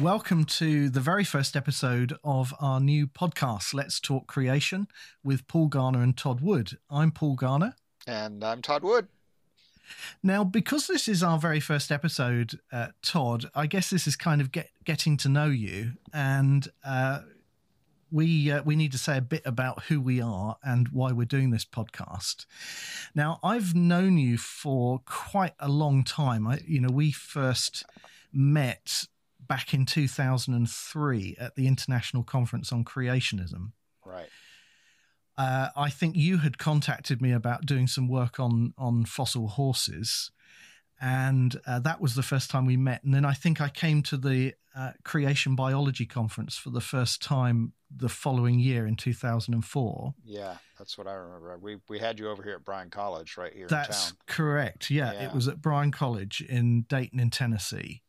Welcome to the very first episode of our new podcast, Let's Talk Creation, with Paul Garner and Todd Wood. I'm Paul Garner. And I'm Todd Wood. Now, because this is our very first episode, uh, Todd, I guess this is kind of get, getting to know you, and uh, we uh, we need to say a bit about who we are and why we're doing this podcast. Now, I've known you for quite a long time. I, you know, we first met back in 2003 at the International Conference on Creationism. Right. Uh, I think you had contacted me about doing some work on on fossil horses, and uh, that was the first time we met. And then I think I came to the uh, Creation Biology Conference for the first time the following year in 2004. Yeah, that's what I remember. We we had you over here at Bryan College, right here That's in town. correct. Yeah, Yeah. it was at Bryan College in Dayton, in Tennessee,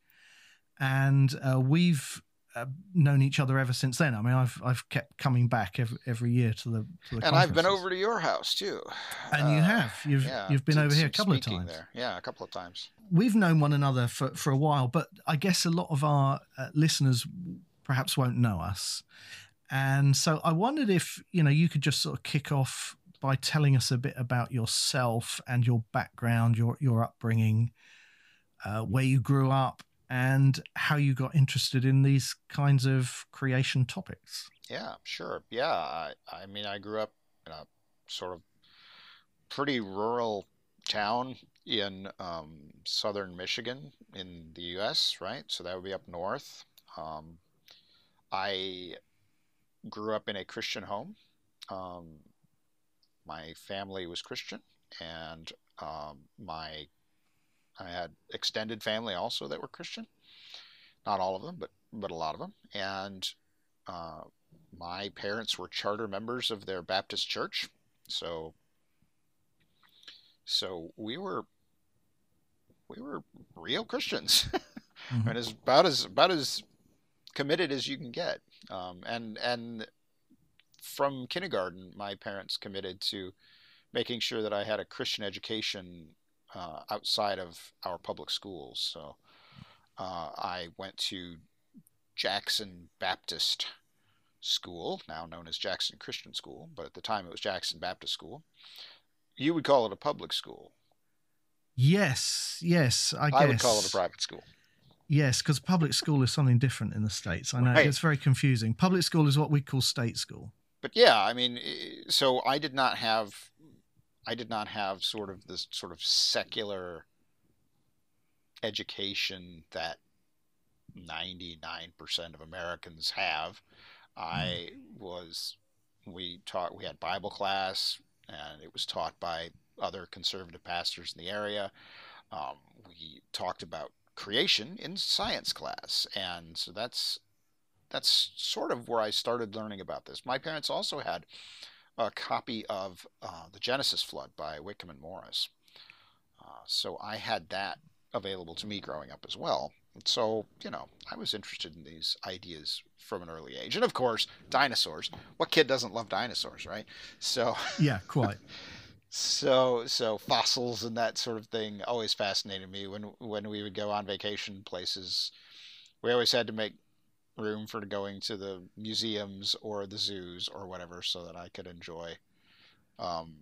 and uh, we've. Uh, known each other ever since then. I mean, I've I've kept coming back every, every year to the to the And I've been over to your house too. And you Uh, have. You've yeah, you've been over here a couple of times. There. Yeah, a couple of times. We've known one another for, for a while, but I guess a lot of our uh, listeners perhaps won't know us. And so I wondered if, you know, you could just sort of kick off by telling us a bit about yourself and your background, your your upbringing, uh, where you grew up, and how you got interested in these kinds of creation topics. Yeah, sure. Yeah, I I mean I grew up in a sort of pretty rural town in um, southern Michigan in the U.S. Right, so that would be up north. Um, I grew up in a Christian home. Um, my family was Christian, and um, my I had extended family also that were Christian. Not all of them, but but a lot of them. And uh, my parents were charter members of their Baptist church, so so we were we were real Christians, Mhm. and as about as about as committed as you can get. Um, and and from kindergarten, my parents committed to making sure that I had a Christian education uh, outside of our public schools. So uh, I went to Jackson Baptist School, now known as Jackson Christian School, but at the time it was Jackson Baptist School. You would call it a public school. Yes, yes, I guess. I would call it a private school. Yes, because public school is something different in the states. I know Right. it's very confusing. Public school is what we call state school. But yeah, I mean, so I did not have, I did not have sort of this sort of secular education that 99% of Americans have. I was, we taught, we had Bible class, and it was taught by other conservative pastors in the area. Um, we talked about creation in science class, and so that's that's sort of where I started learning about this. My parents also had a copy of uh, the Genesis Flood by Whitcomb and Morris, uh, so I had that available to me growing up as well. And so, you know, I was interested in these ideas from an early age. And of course, dinosaurs. What kid doesn't love dinosaurs, right? So, Yeah, quite. so, so fossils and that sort of thing always fascinated me. When when we would go on vacation places, we always had to make room for going to the museums or the zoos or whatever, so that I could enjoy um,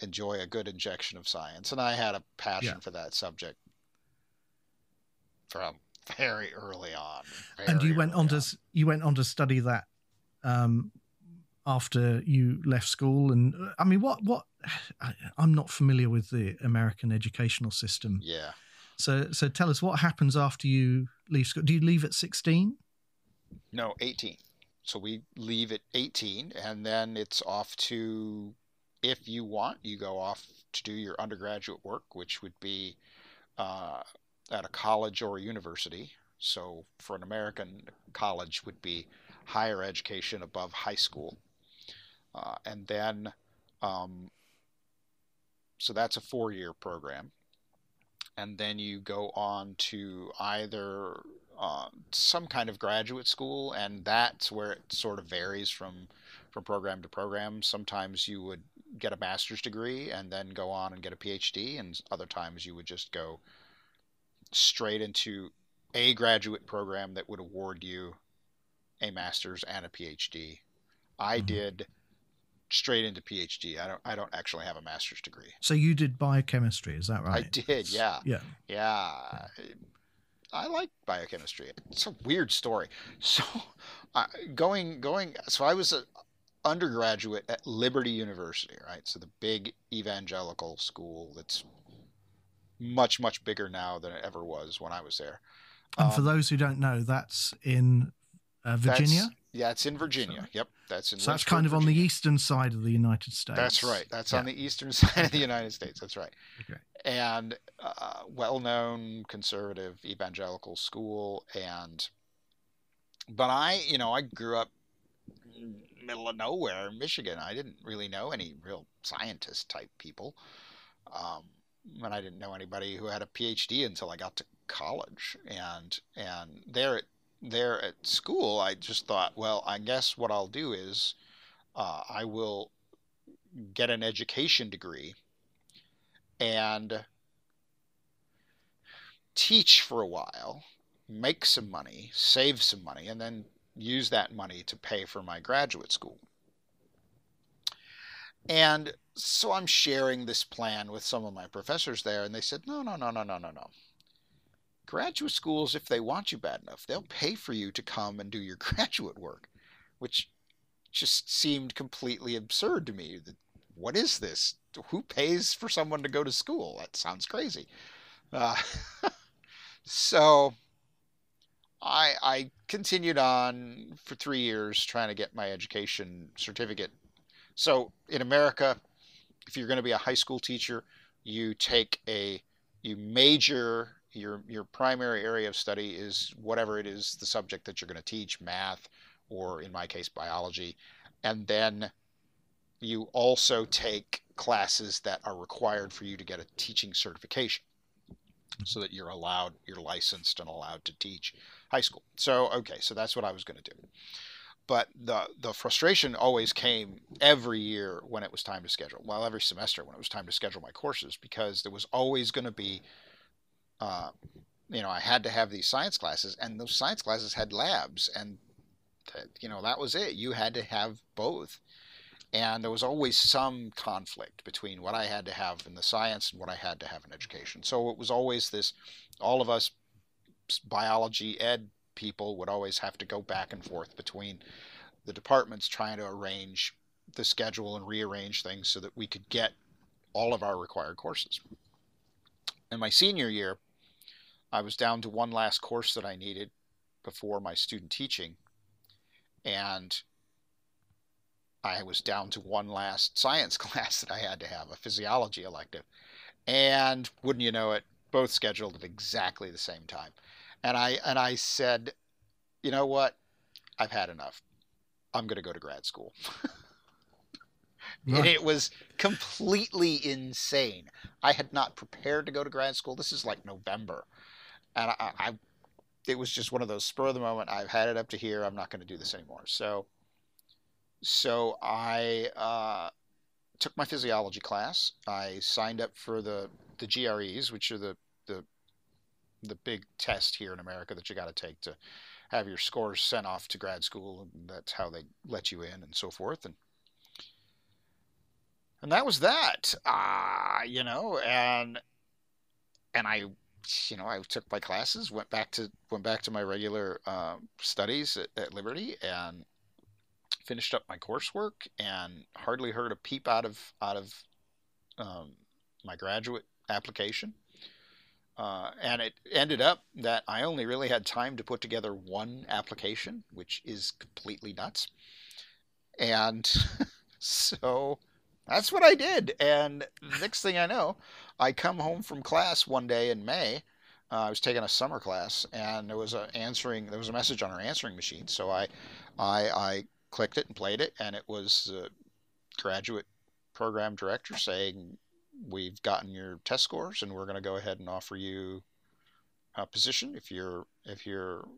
enjoy a good injection of science. And I had a passion Yeah. for that subject from very early on. and you went early on to you went on to study that um, after you left school. And I mean, what what I, I'm not familiar with the American educational system. Yeah. So so tell us what happens after you leave school. Do you leave at 16? No, 18. So we leave at 18, and then it's off to, if you want, you go off to do your undergraduate work, which would be uh, at a college or a university. So for an American, college would be higher education above high school. Uh, and then, um, so that's a four year program. And then you go on to either uh, some kind of graduate school, and that's where it sort of varies from from program to program. Sometimes you would get a master's degree and then go on and get a PhD, and other times you would just go straight into a graduate program that would award you a master's and a PhD. I Mhm. did straight into PhD. I don't I don't actually have a master's degree. So you did biochemistry, is that right? I did, yeah. Yeah. Yeah. I like biochemistry. It's a weird story. So, uh, going going so I was a undergraduate at Liberty University, right? So the big evangelical school that's much much bigger now than it ever was when I was there. And for Um, those who don't know, that's in uh, Virginia. That's, yeah, it's in Virginia. Yep, that's in. so that's kind of on the eastern side of the United States. That's right. That's Yeah. on the eastern side of the United States. That's right. Okay. And uh, well-known conservative evangelical school, and but I, you know, I grew up middle of nowhere Michigan. I didn't really know any real scientist type people, um, and I didn't know anybody who had a PhD until I got to college. And and there at there at school, I just thought, well, I guess what I'll do is uh, I will get an education degree and teach for a while, make some money, save some money, and then use that money to pay for my graduate school. And so I'm sharing this plan with some of my professors there, and they said, no, no, no, no, no, no, no. Graduate schools, if they want you bad enough, they'll pay for you to come and do your graduate work, which just seemed completely absurd to me. What is this? Who pays for someone to go to school? That sounds crazy. Uh, so I I continued on for three years trying to get my education certificate. So in America, if you're going to be a high school teacher, you take a you major your your primary area of study is whatever it is the subject that you're going to teach, math or in my case biology, and then you also take classes that are required for you to get a teaching certification so that you're allowed you're licensed and allowed to teach high school. So okay so that's what i was going to do. But the the frustration always came every year when it was time to schedule well every semester when it was time to schedule my courses because there was always going to be uh, you know i had to have these science classes and those science classes had labs and you know that was it. You had to have both and there was always some conflict between what I had to have in the science and what I had to have in education. So it was always this all of us biology ed people would always have to go back and forth between the departments trying to arrange the schedule and rearrange things so that we could get all of our required courses. In my senior year, I was down to one last course that I needed before my student teaching and I was down to one last science class that I had to have, a physiology elective. And wouldn't you know it, both scheduled at exactly the same time. And I and I said, you know what? I've had enough. I'm going to go to grad school. And it was completely insane. I had not prepared to go to grad school. This is like November. And I, I it was just one of those spur of the moment. I've had it up to here. I'm not going to do this anymore. So so I uh, took my physiology class. I signed up for the the GREs, which are the the the big test here in America that you got to take to have your scores sent off to grad school, and that's how they let you in and so forth. And and that was that. Uh, you know, and and I you know I took my classes, went back to went back to my regular uh, studies at, at Liberty, and finished up my coursework and hardly heard a peep out of out of um, my graduate application. Uh, and it ended up that I only really had time to put together one application, which is completely nuts. And so that's what I did. And next thing I know, I come home from class one day in May. Uh, I was taking a summer class, and there was a answering. There was a message on our answering machine. So I, I, I clicked it and played it, and it was the graduate program director saying, "We've gotten your test scores, and we're going to go ahead and offer you a position if you're if you're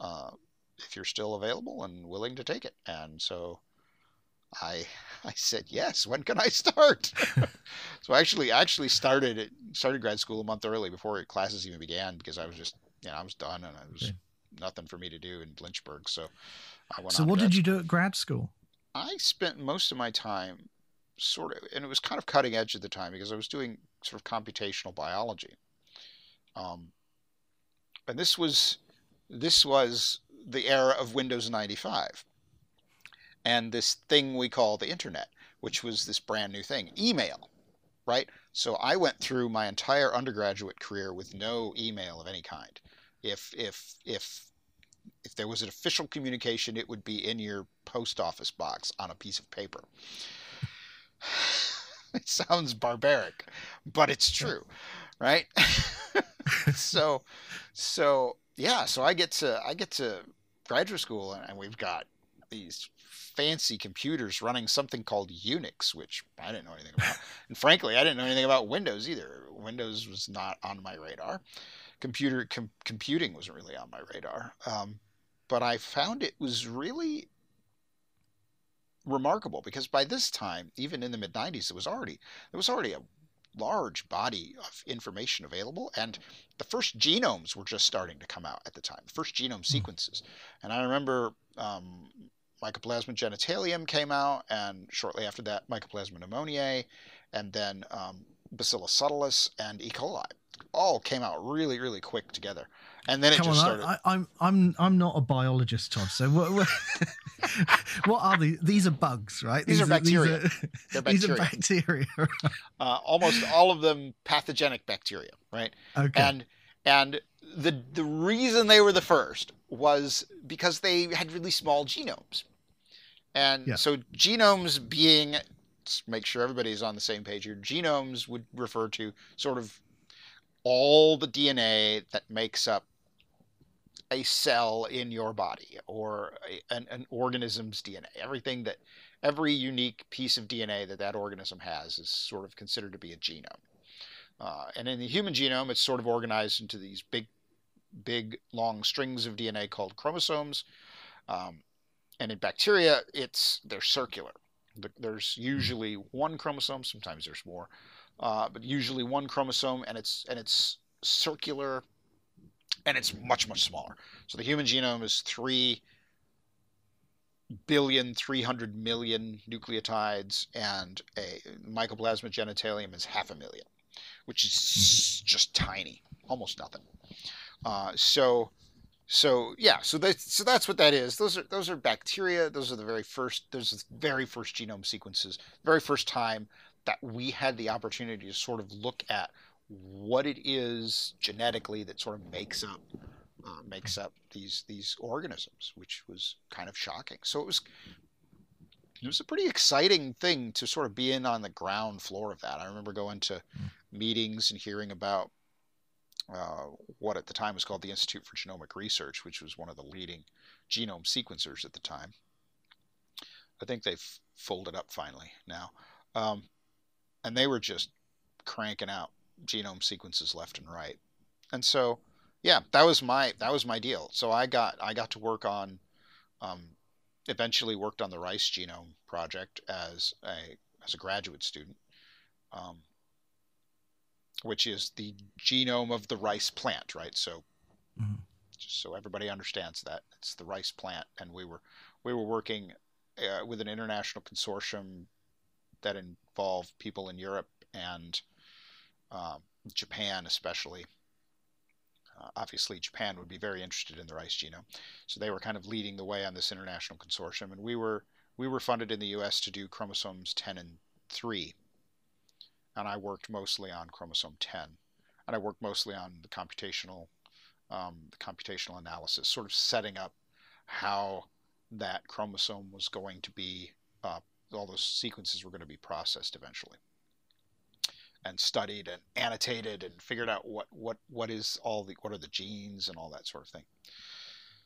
uh, if you're still available and willing to take it." And so I I said yes. When can I start? so I actually I actually started it started grad school a month early before classes even began because I was just yeah, I was done, and it was okay. nothing for me to do in Lynchburg. So I. So what did you do at grad school? I spent most of my time sort of, and it was kind of cutting edge at the time because I was doing sort of computational biology. Um, and this was this was the era of Windows 95 and this thing we call the internet, which was this brand new thing, email, right? So I went through my entire undergraduate career with no email of any kind. If if if if there was an official communication, it would be in your post office box on a piece of paper. it sounds barbaric, but it's true, right? so, so yeah, so I get to I get to graduate school and we've got these fancy computers running something called Unix, which I didn't know anything about. and frankly, I didn't know anything about Windows either. Windows was not on my radar. Computer com- computing wasn't really on my radar. Um, but I found it was really remarkable because by this time, even in the mid 90s, it was already there was already a large body of information available, and the first genomes were just starting to come out at the time. The first genome hmm. sequences, and I remember um, Mycoplasma genitalium came out, and shortly after that, Mycoplasma pneumoniae, and then um, Bacillus subtilis and E. coli all came out really, really quick together and then it Come just on, started. I, am I'm, I'm I'm not a biologist, Todd. So what what, what are these? These are bugs, right? These, these are, bacteria. These are, They're bacteria. These are bacteria. uh, almost all of them pathogenic bacteria, right? Okay. And and the the reason they were the first was because they had really small genomes, and yeah. so genomes being make sure everybody's on the same page here. Genomes would refer to sort of all the DNA that makes up a cell in your body or a, an, an organism's DNA. Everything that every unique piece of DNA that that organism has is sort of considered to be a genome. Uh, and in the human genome, it's sort of organized into these big, big, long strings of DNA called chromosomes. Um, and in bacteria, it's they're circular. There's usually one chromosome. Sometimes there's more, uh, but usually one chromosome, and it's and it's circular and it's much much smaller. So the human genome is three billion, three hundred million nucleotides, and a mycoplasma genitalium is half a million, which is mm-hmm. just tiny, almost nothing. Uh, so, so yeah, so that so that's what that is. Those are those are bacteria. Those are the very first. Those are the very first genome sequences. Very first time that we had the opportunity to sort of look at what it is genetically that sort of makes up uh, makes up these these organisms, which was kind of shocking. So it was it was a pretty exciting thing to sort of be in on the ground floor of that. I remember going to mm. meetings and hearing about uh, what at the time was called the Institute for Genomic Research, which was one of the leading genome sequencers at the time. I think they've folded up finally now, um, and they were just cranking out genome sequences left and right. And so, yeah, that was my that was my deal. So I got I got to work on, um, eventually worked on the rice genome project as a as a graduate student, um, which is the genome of the rice plant, right? So, mm-hmm. just so everybody understands that it's the rice plant, and we were we were working uh, with an international consortium that involved people in Europe and um, Japan especially. Uh, obviously, Japan would be very interested in the rice genome, so they were kind of leading the way on this international consortium, and we were we were funded in the U.S. to do chromosomes 10 and 3, and I worked mostly on chromosome 10, and I worked mostly on the computational um, the computational analysis, sort of setting up how that chromosome was going to be uh, all those sequences were going to be processed eventually and studied and annotated and figured out what what what is all the what are the genes and all that sort of thing.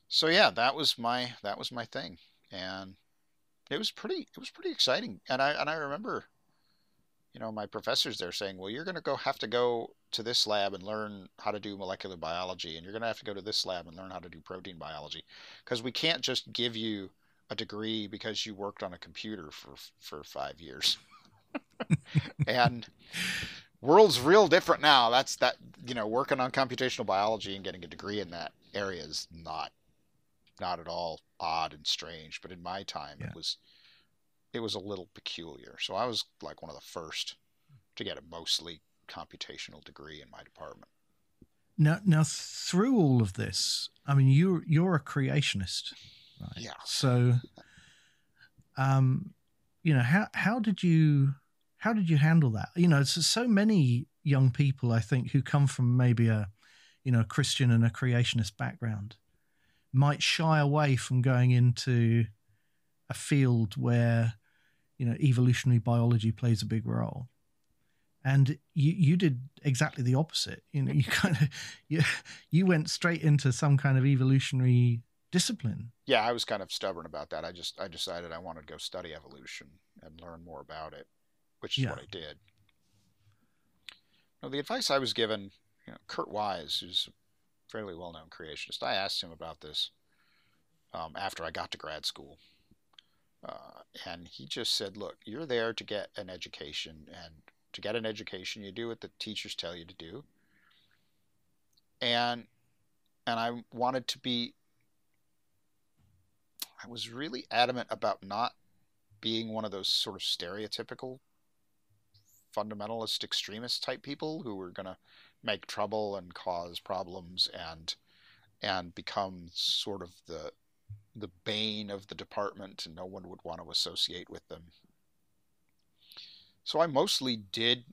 So yeah, that was my that was my thing, and it was pretty it was pretty exciting. And I and I remember, you know, my professors there saying, "Well, you're going to go have to go to this lab and learn how to do molecular biology, and you're going to have to go to this lab and learn how to do protein biology, because we can't just give you a degree because you worked on a computer for for five years." and world's real different now. That's that you know, working on computational biology and getting a degree in that area is not not at all odd and strange. But in my time, Yeah. it was it was a little peculiar. So I was like one of the first to get a mostly computational degree in my department. Now, now through all of this, I mean, you're you're a creationist, right? Yeah. So, um, you know, how how did you how did you handle that? You know, so, so many young people, I think, who come from maybe a you know a Christian and a creationist background, might shy away from going into a field where you know evolutionary biology plays a big role and you you did exactly the opposite you know you kind of you, you went straight into some kind of evolutionary discipline Yeah, I was kind of stubborn about that. I just I decided I wanted to go study evolution and learn more about it, which is Yeah. what I did. Now, the advice I was given, you know, Kurt Wise, who's a fairly well-known creationist, I asked him about this um, after I got to grad school, uh, and he just said, "Look, you're there to get an education, and to get an education, you do what the teachers tell you to do." And and I wanted to be I was really adamant about not being one of those sort of stereotypical fundamentalist extremist type people who were going to make trouble and cause problems and and become sort of the the bane of the department and no one would want to associate with them. So I mostly did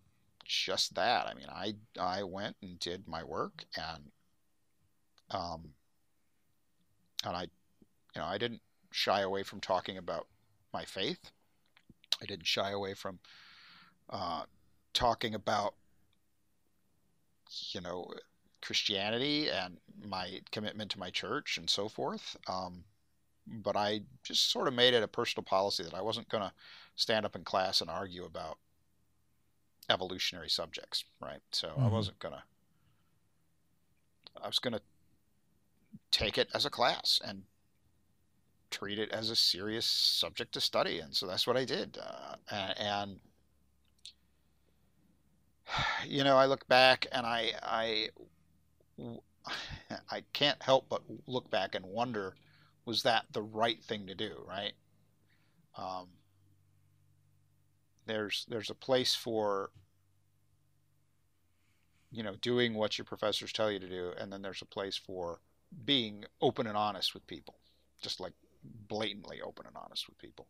just that. I mean, I I went and did my work and um and I you know, I didn't shy away from talking about my faith. I didn't shy away from uh, talking about, you know, Christianity and my commitment to my church and so forth. Um, but I just sort of made it a personal policy that I wasn't going to stand up in class and argue about evolutionary subjects, right? So I Mhm. wasn't going to. I was going to take it as a class and treat it as a serious subject to study, and so that's what I did. Uh, a- and you know, I look back and I I I can't help but look back and wonder, was that the right thing to do? Right? Um, there's there's a place for you know doing what your professors tell you to do, and then there's a place for being open and honest with people, just like blatantly open and honest with people.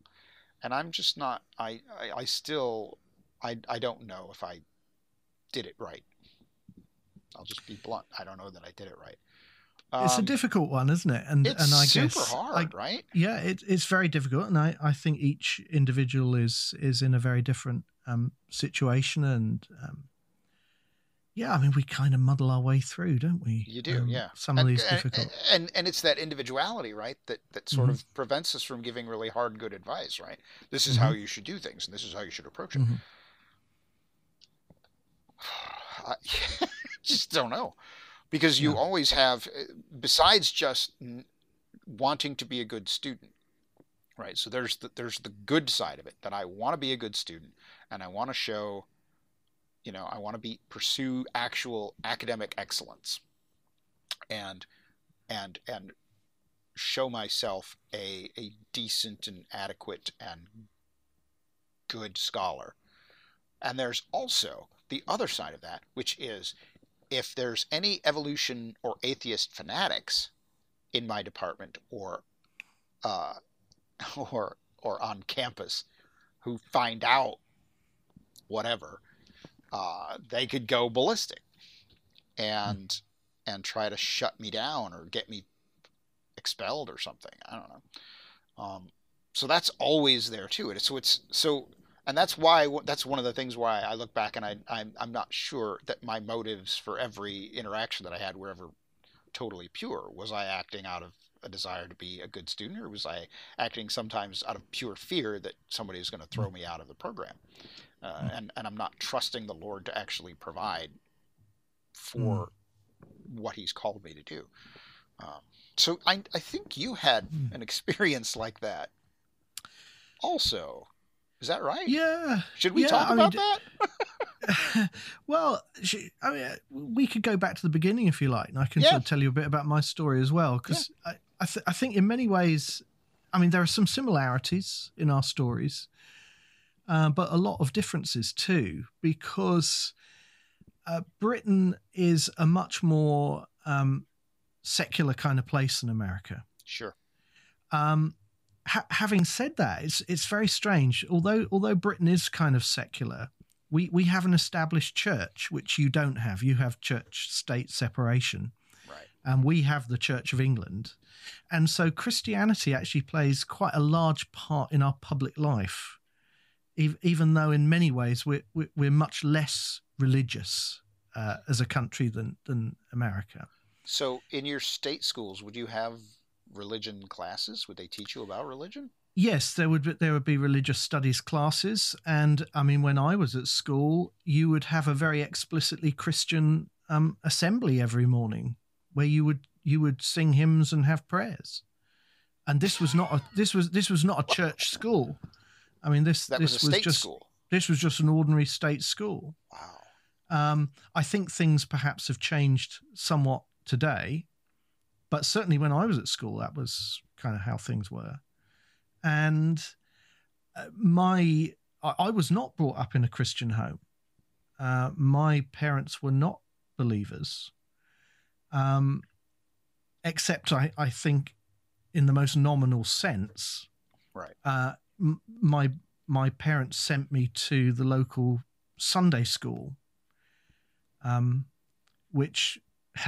And I'm just not. I I, I still I I don't know if I did it right. I'll just be blunt. I don't know that I did it right. it's a Um, difficult one isn't it and It's and i super guess hard, I, right? yeah it, it's very difficult and I, I think each individual is is in a very different um, situation and um, yeah i mean we kind of muddle our way through don't we You do, Um, yeah. some of these and- difficult and and it's that individuality, right? That that sort Mhm. of prevents us from giving really hard, good advice, right? This is how Mm-hmm. you should do things, and this is how you should approach it. Mhm. I just don't know, because you Yeah. always have, uh, besides just wanting to be a good student, right? So there's the, there's the good side of it that I want to be a good student, and I want to show, you know, I want to be pursue actual academic excellence, and and and show myself a a decent and adequate and good scholar. And there's also the other side of that, which is if there's any evolution or atheist fanatics in my department or uh, or or on campus who find out whatever, uh, they could go ballistic and and try to shut me down or get me expelled or something. I don't know. Um, so that's always there too. And so it's so, and that's why that's one of the things why I look back and I I'm I'm not sure that my motives for every interaction that I had were ever totally pure. Was I acting out of a desire to be a good student, or was I acting sometimes out of pure fear that somebody is going to throw me out of the program? Uh, and and I'm not trusting the Lord to actually provide for what He's called me to do. Um, so I I think you had Mm. an experience like that. Also, is that right? yeah Should we yeah, talk I about d- that? well, I mean, we could go back to the beginning if you like, and I can Yeah. sort of tell you a bit about my story as well. Because I, I, th- I think in many ways, I mean, there are some similarities in our stories, uh, but a lot of differences too, because uh, Britain is a much more um, secular kind of place than America. Sure. Um, ha- having said that, it's it's very strange. Although although Britain is kind of secular, we we have an established church, which you don't have. You have church state separation, Right. and we have the Church of England, and so Christianity actually plays quite a large part in our public life, even though in many ways we're we're, we're much less religious uh, as a country than than America. So, in your state schools, would you have religion classes? Would they teach you about religion? Yes, there would be, there would be religious studies classes, and I mean, when I was at school, you would have a very explicitly Christian um, assembly every morning, where you would you would sing hymns and have prayers, and this was not a this was this was not a church school. I mean, this That this was state just school. this was just an ordinary state school. Wow. Um, I think things perhaps have changed somewhat today, but certainly when I was at school, that was kind of how things were. And uh, my, I, I was not brought up in a Christian home. Uh, my parents were not believers, um, except I, I think in the most nominal sense. Right. Uh, m- my my parents sent me to the local Sunday school, um, which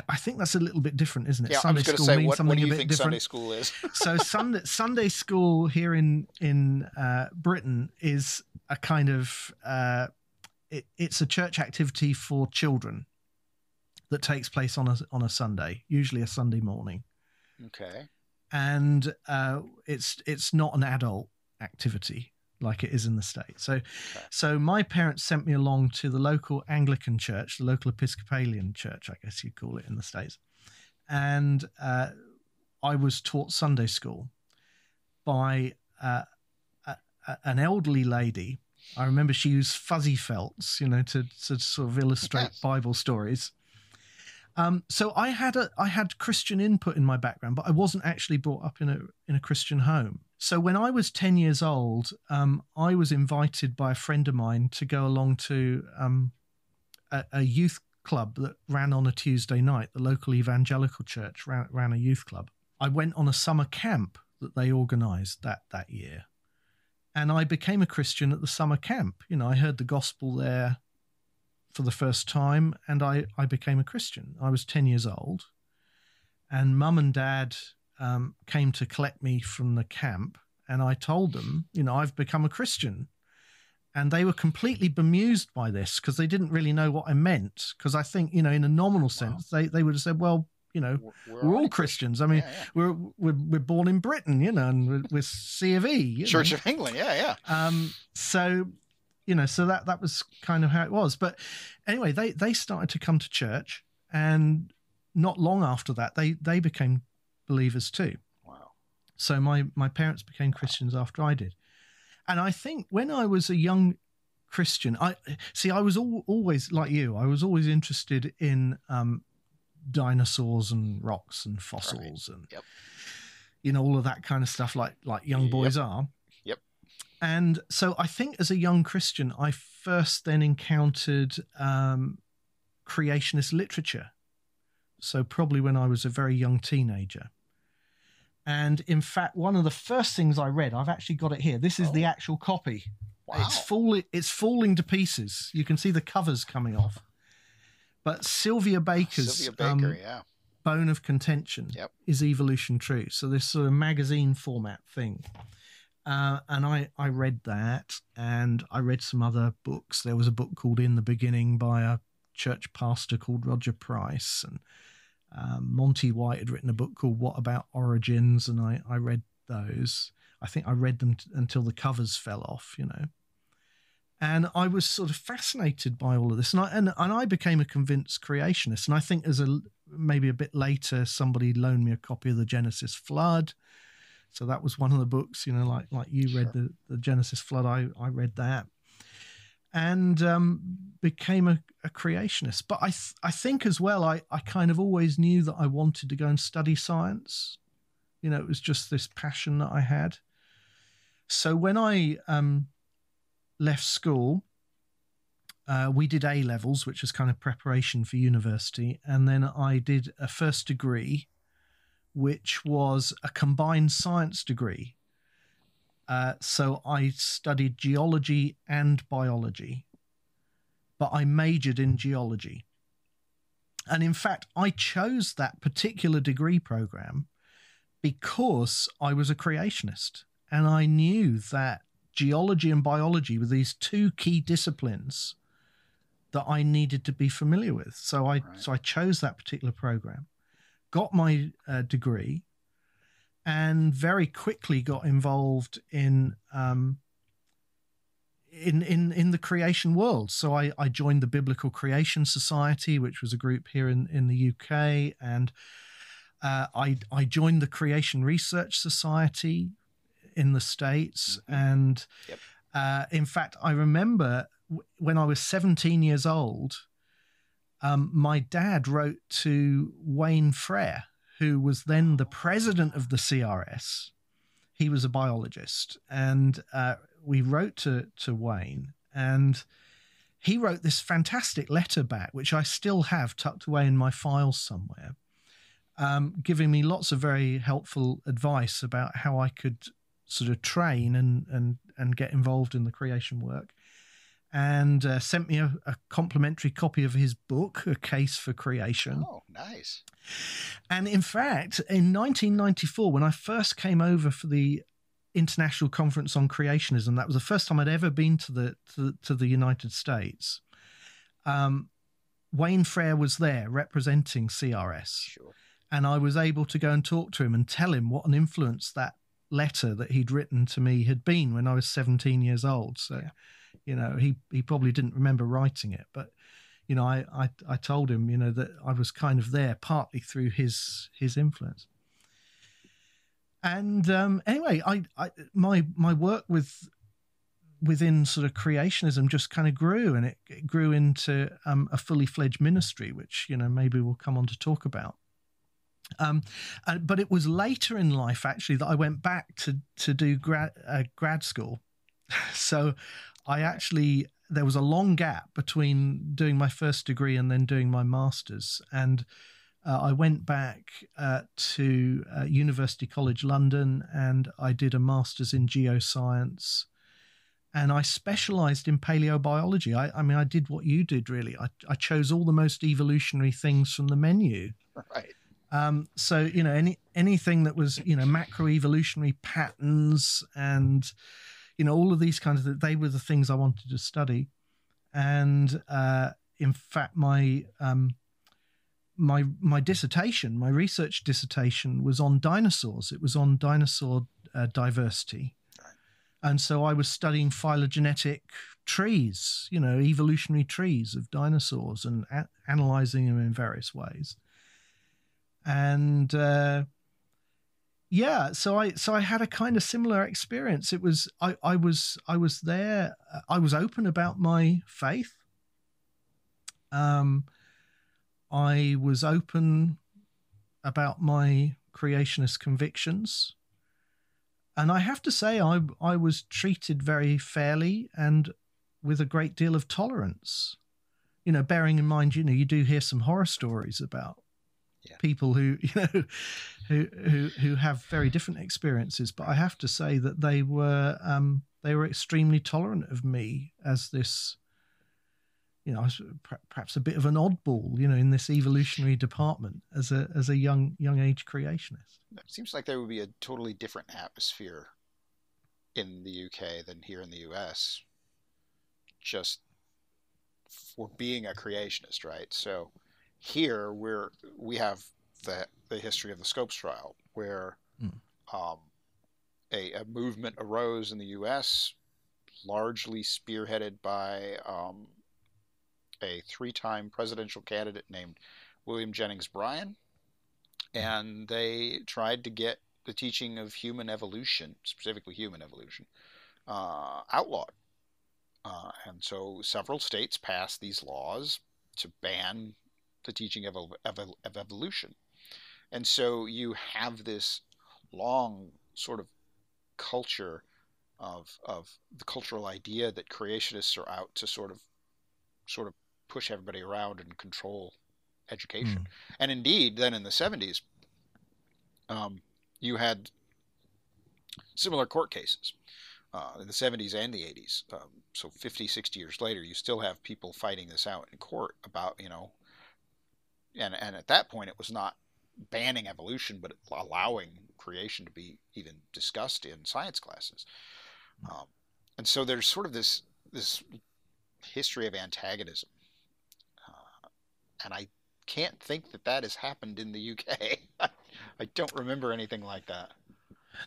I think that's a little bit different, isn't it? Yeah, Sunday I was school say, means what, something what do a you bit think different. Sunday school is? so Sunday Sunday school here in in uh, Britain is a kind of uh, it, it's a church activity for children that takes place on a on a Sunday, usually a Sunday morning, okay. and uh, it's it's not an adult activity like it is in the states. So so my parents sent me along to the local Anglican church, the local Episcopalian church, I guess you'd call it in the states, and uh, I was taught Sunday school by uh, a, a- an elderly lady. I remember she used fuzzy felts, you know, to, to sort of illustrate. Bible stories. Um, so I had a I had Christian input in my background, but I wasn't actually brought up in a in a Christian home. So when I was ten years old, um, I was invited by a friend of mine to go along to um, a, a youth club that ran on a Tuesday night. The local evangelical church ran, ran a youth club. I went on a summer camp that they organised that that year, and I became a Christian at the summer camp. You know, I heard the gospel there for the first time, and I I became a Christian. I was ten years old, and mum and dad um, came to collect me from the camp, and I told them, you know, I've become a Christian. And they were completely bemused by this because they didn't really know what I meant. Because I think, you know, in a nominal sense, they, they would have said, well, you know, We're, we're all already Christians. I mean, Yeah, yeah. we're, we're we're born in Britain, you know, and we're, we're C of E. Church know. of England. Yeah, yeah. Um, so, you know, so that that was kind of how it was. But anyway, they they started to come to church, and not long after that, they they became believers too. Wow. So my my parents became Christians after I did, and I think when I was a young Christian, I see I was al- always like you. I was always interested in um, dinosaurs and rocks and fossils and Yep. you know all of that kind of stuff, like like young boys are. Yep. And so I think as a young Christian, I first then encountered um, creationist literature. So probably when I was a very young teenager. And in fact, one of the first things I read, I've actually got it here. This is the Oh. actual copy. Wow. It's falling. It's falling to pieces. You can see the covers coming off. But Sylvia Baker's Sylvia Baker. um, yeah. bone of contention Yep. is evolution true. So this sort of magazine format thing. Uh, and I, I read that and I read some other books. There was a book called In the Beginning by a church pastor called Roger Price. And um, Monty White had written a book called What About Origins? And I, I read those. I think I read them t- until the covers fell off, you know. And I was sort of fascinated by all of this. And I, and, and I became a convinced creationist. And I think as a maybe a bit later, somebody loaned me a copy of the Genesis Flood. So that was one of the books, you know, like like you read the, the Genesis Flood. I, I read that. And um, became a, a, creationist. But I, th- I think as well, I, I kind of always knew that I wanted to go and study science. You know, it was just this passion that I had. So when I um, left school, uh, we did A levels, which was kind of preparation for university, and then I did a first degree, which was a combined science degree. Uh, so I studied geology and biology, but I majored in geology. And in fact, I chose that particular degree program because I was a creationist and I knew that geology and biology were these two key disciplines that I needed to be familiar with. So I right. so I chose that particular program, got my uh, degree, and very quickly got involved in um, in in in the creation world. So I, I joined the Biblical Creation Society, which was a group here in in the UK, and uh, I I joined the Creation Research Society in the states, mm-hmm. and yep. uh, in fact, I remember when I was 17 years old, um, my dad wrote to Wayne Frair, who was then the president of the CRS. He was a biologist, and uh, we wrote to to Wayne, and he wrote this fantastic letter back, which I still have tucked away in my files somewhere, um, giving me lots of very helpful advice about how I could sort of train and and and get involved in the creation work and uh, sent me a, a, complimentary copy of his book, A Case for Creation. Oh, nice. And in fact, in 1994, when I first came over for the International Conference on Creationism, that was the first time I'd ever been to the to, to the United States. Um, Wayne Frair was there representing CRS. Sure. And I was able to go and talk to him and tell him what an influence that letter that he'd written to me had been when I was 17 years old. So, yeah. You know, he, he probably didn't remember writing it, but you know, I, I, I told him, you know, that I was kind of there partly through his, his influence. And um, anyway, I, I, my, my work with, within sort of creationism just kind of grew and it, it grew into um, a fully fledged ministry, which, you know, maybe we'll come on to talk about. Um, uh, but it was later in life actually that I went back to to do grad uh, grad school. so I actually there was a long gap between doing my first degree and then doing my masters, and uh, I went back uh, to uh, University College London and I did a master's in geoscience. And I specialized in paleobiology. I, I mean, I did what you did really. I, I chose all the most evolutionary things from the menu. Right. Um, so you know any anything that was you know macroevolutionary patterns and you know all of these kinds of they were the things I wanted to study, and uh, in fact my um, my my dissertation, my research dissertation was on dinosaurs. It was on dinosaur uh, diversity, and so I was studying phylogenetic trees, you know, evolutionary trees of dinosaurs, and a- analyzing them in various ways. And uh, yeah, so I so I had a kind of similar experience. It was I I was I was there. I was open about my faith. Um, I was open about my creationist convictions. And I have to say, I, I was treated very fairly and with a great deal of tolerance. You know, bearing in mind, you know, you do hear some horror stories about yeah. people who you know who who who have very different experiences. But I have to say that they were um, they were extremely tolerant of me as this. You know, perhaps a bit of an oddball, you know, in this evolutionary department as a as a young young age creationist. It seems like there would be a totally different atmosphere in the UK than here in the US. Just for being a creationist, right? So here, we're we have the the history of the Scopes trial, where mm. um, a, a movement arose in the U.S., largely spearheaded by um, a three-time presidential candidate named William Jennings Bryan, and they tried to get the teaching of human evolution, specifically human evolution, uh, outlawed. Uh, and so several states passed these laws to ban the teaching of, of, of evolution. And so you have this long sort of culture of, of the cultural idea that creationists are out to sort of sort of push everybody around and control education. Mm. And indeed, then in the 70s, um, you had similar court cases uh, in the 70s and the 80s. Um, so 50, 60 years later, you still have people fighting this out in court about, you know, and, and at that point, it was not banning evolution, but allowing creation to be even discussed in science classes. Um, and so there's sort of this this history of antagonism, uh, and I can't think that that has happened in the UK. I don't remember anything like that.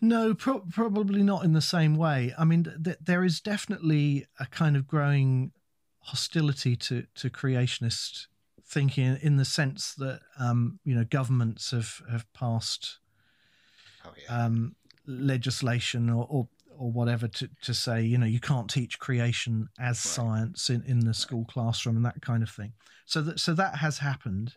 No, pro- probably not in the same way. I mean, th- there is definitely a kind of growing hostility to to creationist thinking in the sense that um, you know governments have have passed oh, yeah. um, legislation or, or, or whatever to, to say you know you can't teach creation as right. science in, in the school classroom and that kind of thing. So that so that has happened.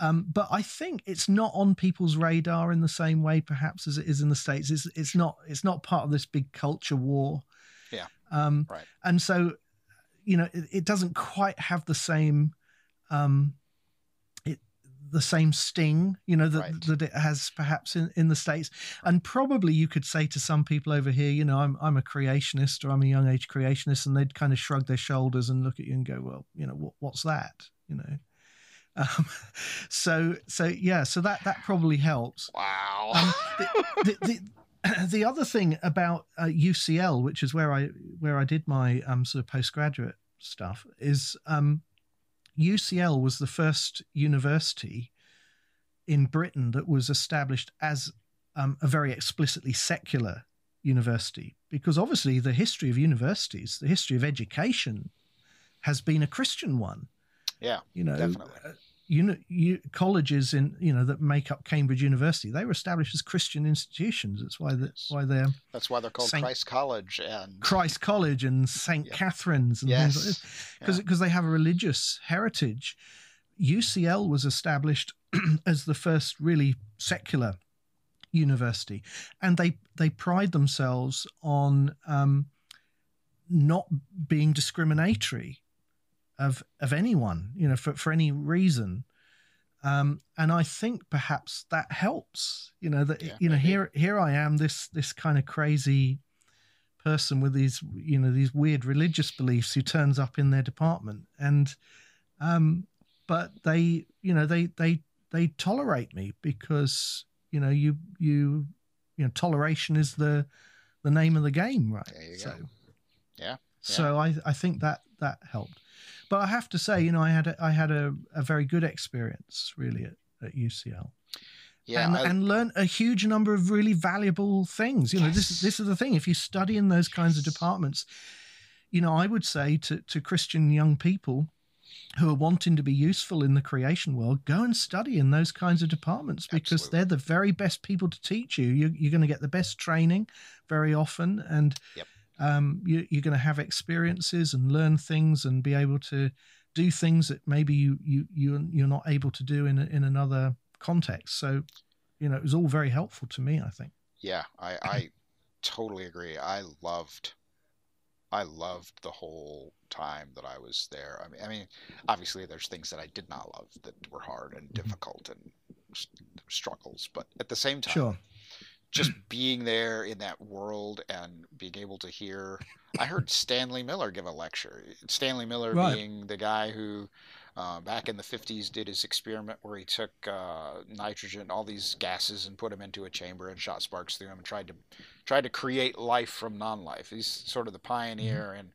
Um, but I think it's not on people's radar in the same way, perhaps, as it is in the states. It's it's not it's not part of this big culture war. Yeah. Um, right. And so, you know, it, it doesn't quite have the same um, it the same sting, you know, that, right. that it has perhaps in, in the States. And probably you could say to some people over here, you know, I'm, I'm a creationist or I'm a young age creationist, and they'd kind of shrug their shoulders and look at you and go, well, you know, what, what's that? You know? Um, so, so yeah, so that, that probably helps. Wow. Um, the, the, the, the, other thing about uh, UCL, which is where I, where I did my um, sort of postgraduate stuff is, um, UCL was the first university in Britain that was established as um, a very explicitly secular university, because obviously the history of universities, the history of education, has been a Christian one. Yeah, you know, definitely. You know, you, colleges in you know that make up Cambridge University, they were established as Christian institutions. That's why that why they're that's why they're called Saint, Christ College and Christ College and Saint yeah. Catharine's and yes. things like this because because yeah. they have a religious heritage. UCL was established as the first really secular university, and they they pride themselves on um, not being discriminatory of of anyone, you know, for, for any reason. Um, and I think perhaps that helps. You know that yeah, you know maybe. here here I am this this kind of crazy person with these you know these weird religious beliefs who turns up in their department and um, but they you know they they they tolerate me because you know you you you know toleration is the the name of the game right so go. yeah so I I think that that helped but I have to say, you know, I had a, I had a, a very good experience really at, at UCL. Yeah, and, I, and learn a huge number of really valuable things. You know, yes. this this is the thing. If you study in those kinds of departments, you know, I would say to to Christian young people who are wanting to be useful in the creation world, go and study in those kinds of departments because Absolutely. they're the very best people to teach you. you you're going to get the best training very often, and yep um, you, are going to have experiences and learn things and be able to do things that maybe you you you you're not able to do in in another context. So, you know, it was all very helpful to me. I think. Yeah, I I totally agree. I loved. I loved the whole time that I was there. I mean, I mean, obviously, there's things that I did not love that were hard and mm-hmm. difficult and struggles, but at the same time, sure just being there in that world and being able to hear. I heard Stanley Miller give a lecture. Stanley Miller right. being the guy who, uh, back in the 50s, did his experiment where he took uh, nitrogen, all these gases, and put them into a chamber and shot sparks through them and tried to tried to create life from non-life. He's sort of the pioneer mm-hmm. in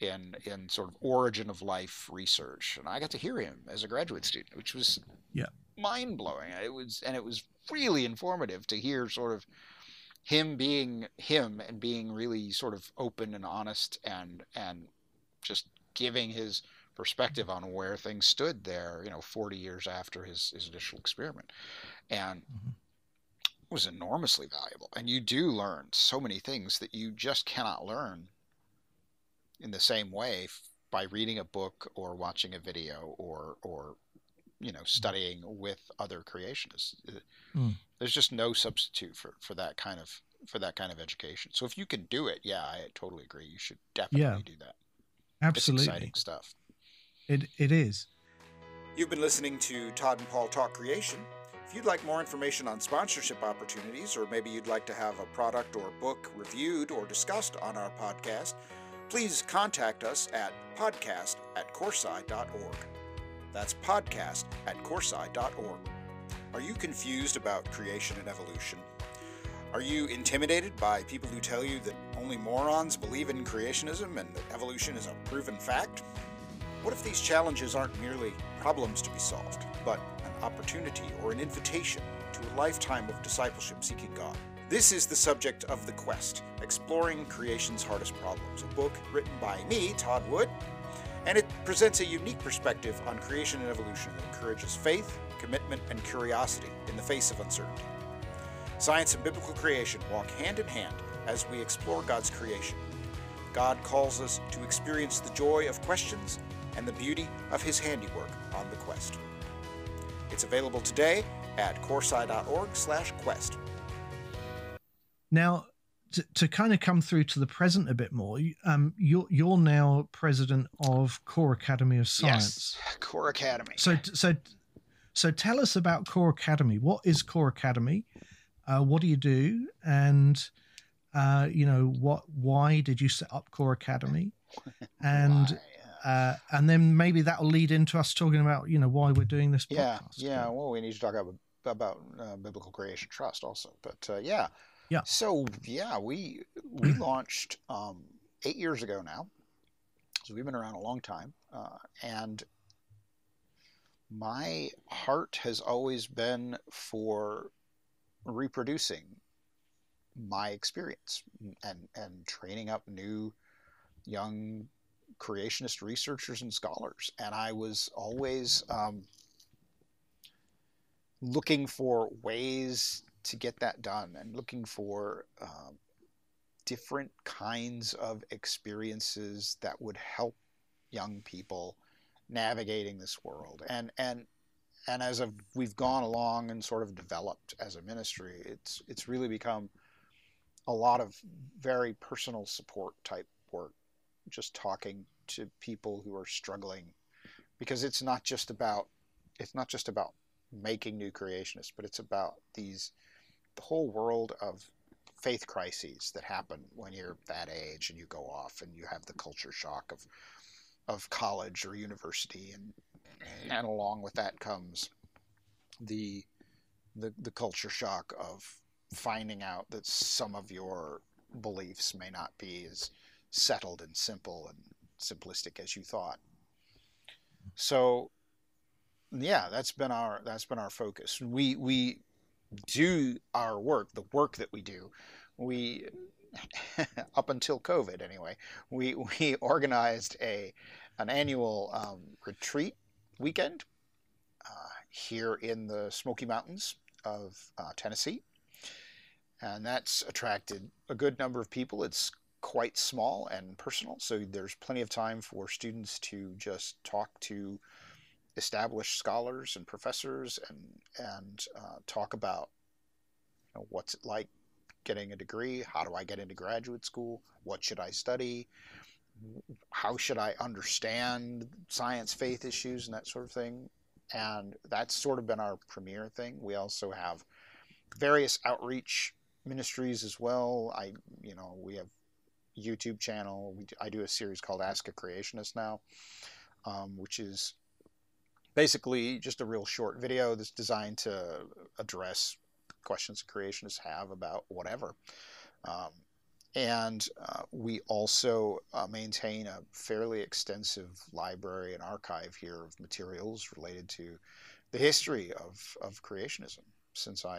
in in sort of origin of life research, and I got to hear him as a graduate student, which was yeah mind blowing. It was and it was really informative to hear sort of him being him and being really sort of open and honest and and just giving his perspective on where things stood there, you know, 40 years after his, his initial experiment. And mm-hmm. was enormously valuable. And you do learn so many things that you just cannot learn in the same way by reading a book or watching a video or or you know mm. studying with other creationists. Mm. There's just no substitute for for that kind of for that kind of education. So if you can do it, yeah, I totally agree. You should definitely yeah, do that. Absolutely, it's exciting stuff. It it is. You've been listening to Todd and Paul Talk Creation. If you'd like more information on sponsorship opportunities, or maybe you'd like to have a product or book reviewed or discussed on our podcast, please contact us at podcast at coresci.org. That's podcast at coresci.org. Are you confused about creation and evolution? Are you intimidated by people who tell you that only morons believe in creationism and that evolution is a proven fact? What if these challenges aren't merely problems to be solved, but an opportunity or an invitation to a lifetime of discipleship seeking God? This is the subject of The Quest Exploring Creation's Hardest Problems, a book written by me, Todd Wood, and it presents a unique perspective on creation and evolution that encourages faith, commitment, and curiosity in the face of uncertainty. Science and biblical creation walk hand in hand as we explore God's creation. God calls us to experience the joy of questions and the beauty of His handiwork on the quest. It's available today at coresci.org/quest. Now, to, to kind of come through to the present a bit more, um, you're you're now president of Core Academy of Science. Yes, Core Academy. So so so tell us about Core Academy. What is Core Academy? Uh, what do you do? And uh, you know what? Why did you set up Core Academy? And uh, and then maybe that will lead into us talking about you know why we're doing this podcast. Yeah, yeah. Well, we need to talk about about uh, biblical creation trust also. But uh, yeah, yeah. So yeah, we we launched um, eight years ago now. So we've been around a long time, uh, and my heart has always been for reproducing my experience and and training up new young creationist researchers and scholars and i was always um, looking for ways to get that done and looking for um, different kinds of experiences that would help young people navigating this world. And and and as we've gone along and sort of developed as a ministry it's it's really become a lot of very personal support type work just talking to people who are struggling. Because it's not just about it's not just about making new creationists but it's about these the whole world of faith crises that happen when you're that age and you go off and you have the culture shock of of college or university and and along with that comes the the the culture shock of finding out that some of your beliefs may not be as settled and simple and simplistic as you thought. So yeah, that's been our that's been our focus. We we do our work, the work that we do, we up until COVID anyway, we we organized a an annual um, retreat weekend uh, here in the Smoky Mountains of uh, Tennessee, and that's attracted a good number of people. It's quite small and personal, so there's plenty of time for students to just talk to established scholars and professors and and uh, talk about you know, what's it like getting a degree? How do i get into graduate school? What should i study? How should i understand science faith issues and that sort of thing? And that's sort of been our premier thing. We also have various outreach ministries as well. I you know we have youtube channel. We, i do a series called ask a creationist now um, which is basically just a real short video that's designed to address questions creationists have about whatever. Um, and uh, we also uh, maintain a fairly extensive library and archive here of materials related to the history of, of creationism. Since I,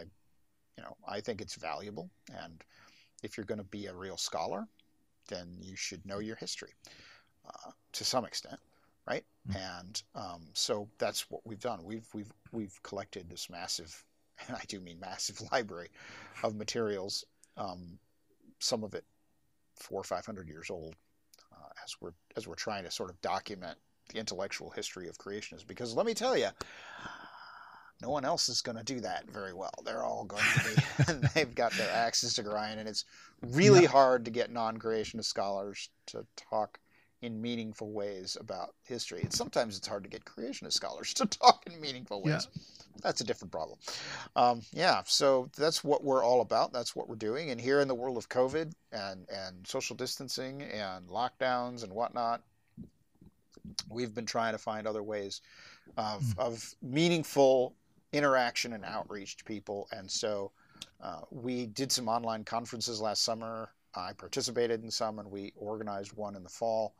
you know, I think it's valuable, and if you're going to be a real scholar, then you should know your history uh, to some extent right? Mm-hmm. And um, so that's what we've done. We've we've we've collected this massive, and I do mean massive library of materials. Um, some of it four or five hundred years old uh, as we're as we're trying to sort of document the intellectual history of creationism. Because let me tell you, no one else is going to do that very well. They're all going to be, they've got their axes to grind, and it's really yeah. hard to get non-creationist scholars to talk in meaningful ways about history. And sometimes it's hard to get creationist scholars to talk in meaningful ways. Yeah. That's a different problem. Um, yeah, so that's what we're all about. That's what we're doing. And here in the world of COVID and, and social distancing and lockdowns and whatnot, we've been trying to find other ways of, mm. of meaningful interaction and outreach to people. And so uh, we did some online conferences last summer. I participated in some, and we organized one in the fall.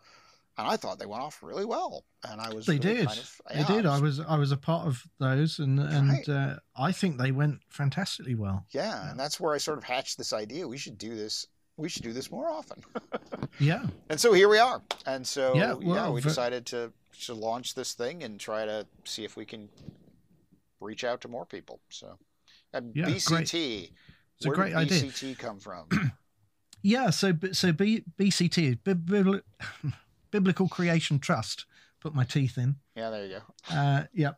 And I thought they went off really well, and I was. They really did. Kind of, yeah, they did. I was. I was a part of those, and and right. uh, I think they went fantastically well. Yeah, yeah, and that's where I sort of hatched this idea. We should do this. We should do this more often. yeah. And so here we are. And so yeah, well, yeah we decided to to launch this thing and try to see if we can reach out to more people. So, and yeah, BCT. Where a great did idea. BCT come from? Yeah, so so B, BCT, Biblical Creation Trust. Put my teeth in. Yeah, there you go. Uh, yep.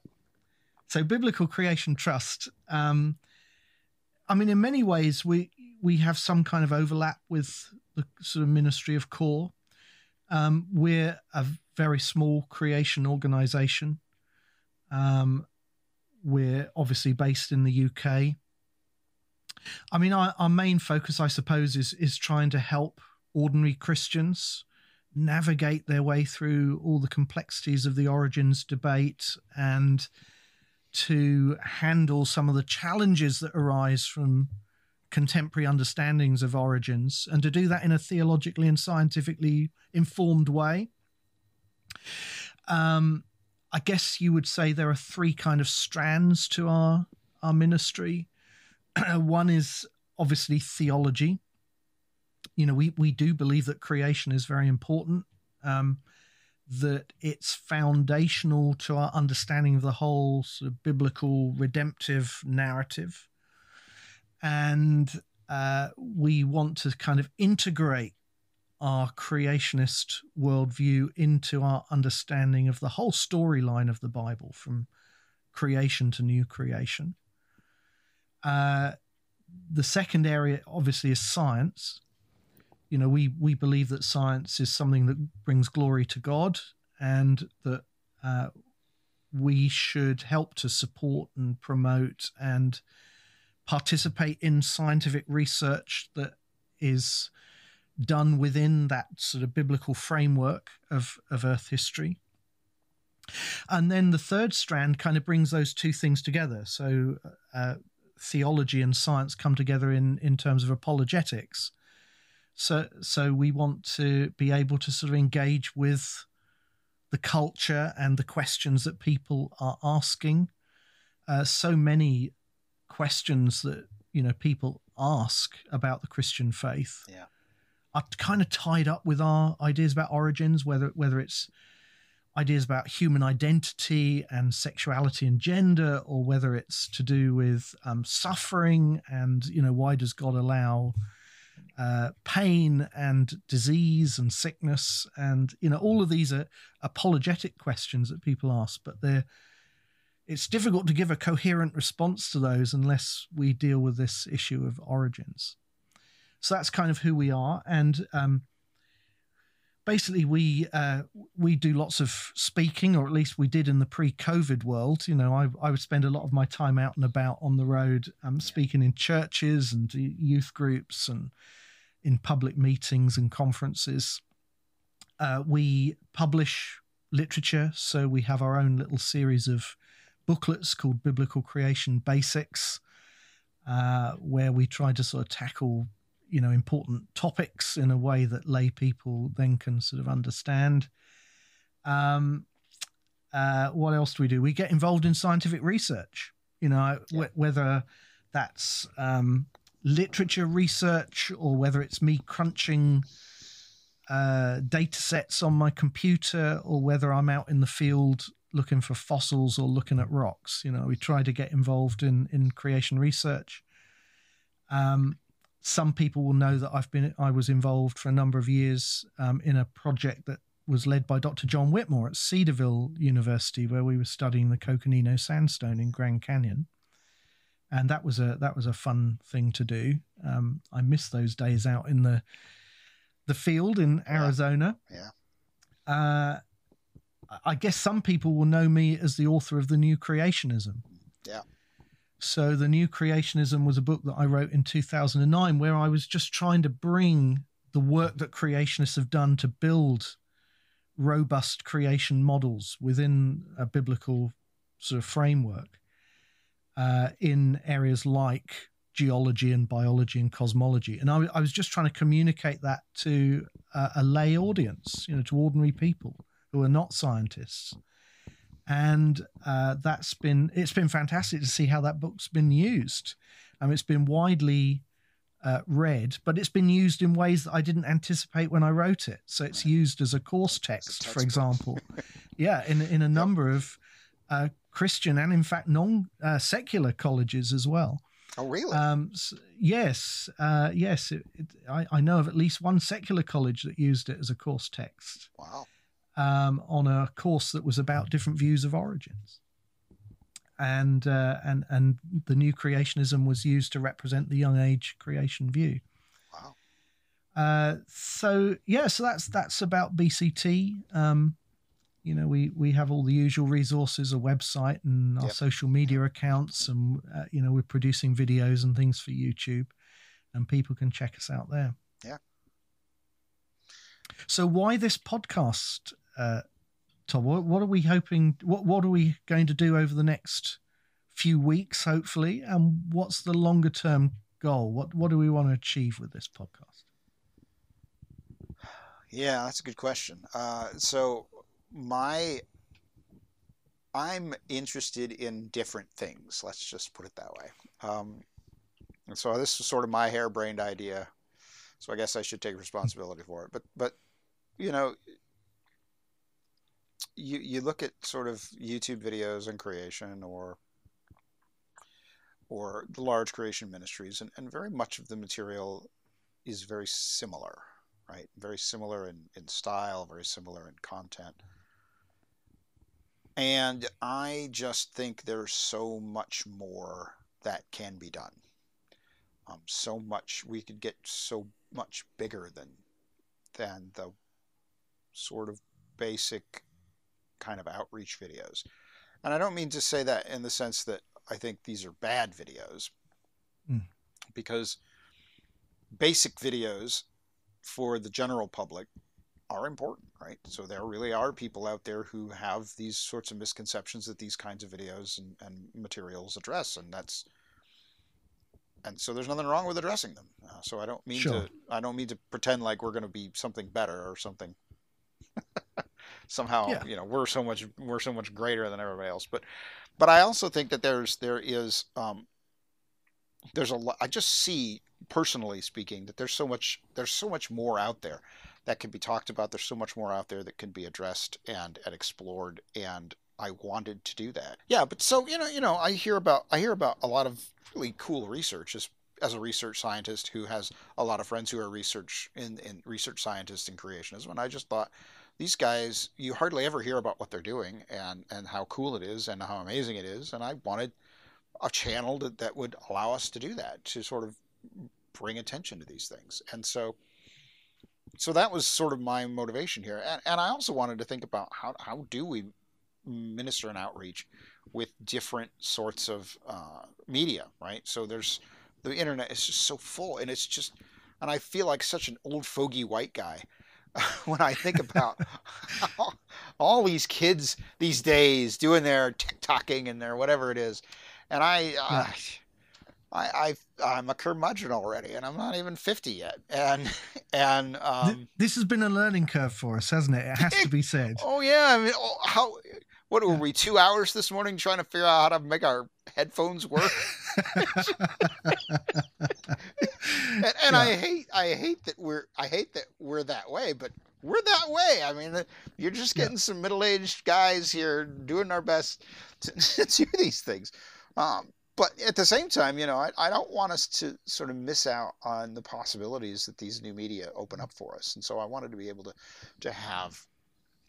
So Biblical Creation Trust. Um, I mean, in many ways, we we have some kind of overlap with the sort of Ministry of Core. Um, we're a very small creation organization. Um, we're obviously based in the UK. I mean, our, our main focus, I suppose, is is trying to help ordinary Christians navigate their way through all the complexities of the origins debate and to handle some of the challenges that arise from contemporary understandings of origins and to do that in a theologically and scientifically informed way. Um, I guess you would say there are three kind of strands to our our ministry. one is obviously theology. You know, we, we do believe that creation is very important, um, that it's foundational to our understanding of the whole sort of biblical redemptive narrative. And uh, we want to kind of integrate our creationist worldview into our understanding of the whole storyline of the Bible from creation to new creation. Uh, the second area, obviously, is science. You know, we we believe that science is something that brings glory to God, and that uh, we should help to support and promote and participate in scientific research that is done within that sort of biblical framework of, of Earth history. And then the third strand kind of brings those two things together. So, uh, theology and science come together in in terms of apologetics. So so we want to be able to sort of engage with the culture and the questions that people are asking. Uh, so many questions that you know people ask about the Christian faith yeah. are kind of tied up with our ideas about origins, whether whether it's ideas about human identity and sexuality and gender, or whether it's to do with um, suffering and you know why does God allow uh, pain and disease and sickness and you know all of these are apologetic questions that people ask, but they're it's difficult to give a coherent response to those unless we deal with this issue of origins. So that's kind of who we are, and um, basically we uh, we do lots of speaking, or at least we did in the pre-COVID world. You know, I I would spend a lot of my time out and about on the road, um, speaking in churches and youth groups and in public meetings and conferences. Uh, we publish literature, so we have our own little series of booklets called Biblical Creation Basics, uh, where we try to sort of tackle you know important topics in a way that lay people then can sort of understand. Um, uh, what else do we do? We get involved in scientific research. You know, yeah. w- whether that's um, literature research or whether it's me crunching uh, data sets on my computer or whether I'm out in the field looking for fossils or looking at rocks. You know, we try to get involved in in creation research. Um, some people will know that I've been I was involved for a number of years um, in a project that was led by Dr. John Whitmore at Cedarville University, where we were studying the Coconino Sandstone in Grand Canyon, and that was a that was a fun thing to do. Um, I miss those days out in the the field in Arizona. Yeah. Uh, I guess some people will know me as the author of the New Creationism. Yeah. So the New Creationism was a book that I wrote in 2009, where I was just trying to bring the work that creationists have done to build robust creation models within a biblical sort of framework uh, in areas like geology and biology and cosmology. And I, I was just trying to communicate that to a lay audience, you know, to ordinary people who are not scientists. And uh, that's been it's been fantastic to see how that book's been used. Um, it's been widely uh, read, but it's been used in ways that I didn't anticipate when I wrote it. So it's used as a course text, for example. yeah, in in a number yep. of uh, Christian and in fact non uh, secular colleges as well. Oh, really? Um, so, yes, uh, yes. It, it, I, I, know of at least one secular college that used it as a course text. Wow. Um, on a course that was about different views of origins, and uh, and and the new creationism was used to represent the young age creation view. Wow. Uh, so yeah, so that's that's about BCT. Um, you know we we have all the usual resources a website and our yep. social media accounts and uh, you know we're producing videos and things for youtube and people can check us out there yeah so why this podcast uh Todd what, what are we hoping what what are we going to do over the next few weeks hopefully and what's the longer term goal what what do we want to achieve with this podcast yeah that's a good question uh, so my I'm interested in different things. Let's just put it that way. Um, and so this is sort of my harebrained idea. So I guess I should take responsibility for it. But but you know, you you look at sort of YouTube videos and creation or or the large creation ministries, and, and very much of the material is very similar, right? Very similar in, in style, very similar in content. And I just think there's so much more that can be done. Um, so much we could get so much bigger than than the sort of basic kind of outreach videos. And I don't mean to say that in the sense that I think these are bad videos, mm. because basic videos for the general public are important, right? So there really are people out there who have these sorts of misconceptions that these kinds of videos and, and materials address, and that's and so there's nothing wrong with addressing them. Uh, so I don't mean sure. to I don't mean to pretend like we're going to be something better or something. Somehow, yeah. you know, we're so much we're so much greater than everybody else. But but I also think that there's there is um, there's a lot. I just see personally speaking that there's so much there's so much more out there that can be talked about. There's so much more out there that can be addressed and, and explored. And I wanted to do that. Yeah, but so you know, you know, I hear about I hear about a lot of really cool research as as a research scientist who has a lot of friends who are research in, in research scientists in creationism, and I just thought these guys you hardly ever hear about what they're doing and and how cool it is and how amazing it is, and I wanted a channel that, that would allow us to do that to sort of bring attention to these things, and so so that was sort of my motivation here. And, and I also wanted to think about how, how do we minister and outreach with different sorts of uh, media, right? So there's the internet is just so full, and it's just, and I feel like such an old fogey white guy when I think about all, these kids these days doing their TikToking and their whatever it is, and I, yeah. I I, am a curmudgeon already, and I'm not even fifty yet. And and um, this has been a learning curve for us, hasn't it? It has to be said. oh yeah, I mean, oh, how what were we two hours this morning trying to figure out how to make our headphones work? and, and yeah. I hate I hate that we're I hate that we're that way, but we're that way. I mean, you're just getting yeah. some middle aged guys here doing our best to, to do these things. Um, but at the same time, you know, I, I don't want us to sort of miss out on the possibilities that these new media open up for us. And so I wanted to be able to, to have,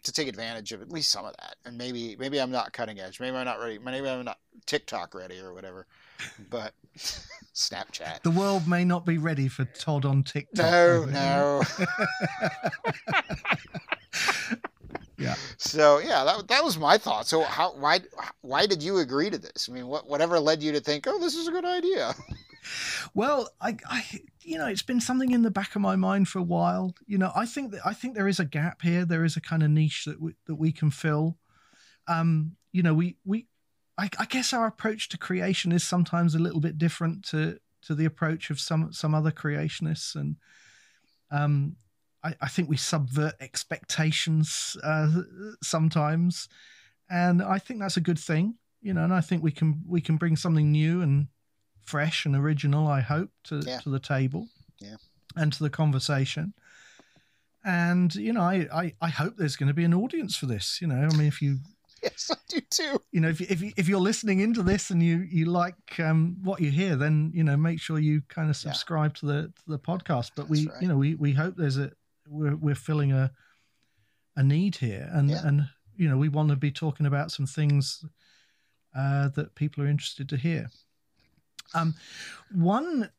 to take advantage of at least some of that. And maybe, maybe I'm not cutting edge. Maybe I'm not ready. Maybe I'm not TikTok ready or whatever, but Snapchat. The world may not be ready for Todd on TikTok. No, no. yeah. So yeah, that, that was my thought. So how why why did you agree to this? I mean, what whatever led you to think, oh, this is a good idea? Well, I, I you know, it's been something in the back of my mind for a while. You know, I think that I think there is a gap here. There is a kind of niche that we, that we can fill. Um, you know, we we I, I guess our approach to creation is sometimes a little bit different to to the approach of some some other creationists and um I, I think we subvert expectations uh, sometimes, and I think that's a good thing. You know, and I think we can we can bring something new and fresh and original. I hope to Yeah. to the table, Yeah. and to the conversation. And you know, I, I I hope there's going to be an audience for this. You know, I mean, if you yes, I do too. you know if you, if if you're listening into this and you you like um, what you hear, then you know make sure you kind of Yeah. subscribe to the to the podcast. But we right. you know we we hope there's a we're we're filling a a need here, and Yeah. and you know we want to be talking about some things uh, that people are interested to hear. Um, one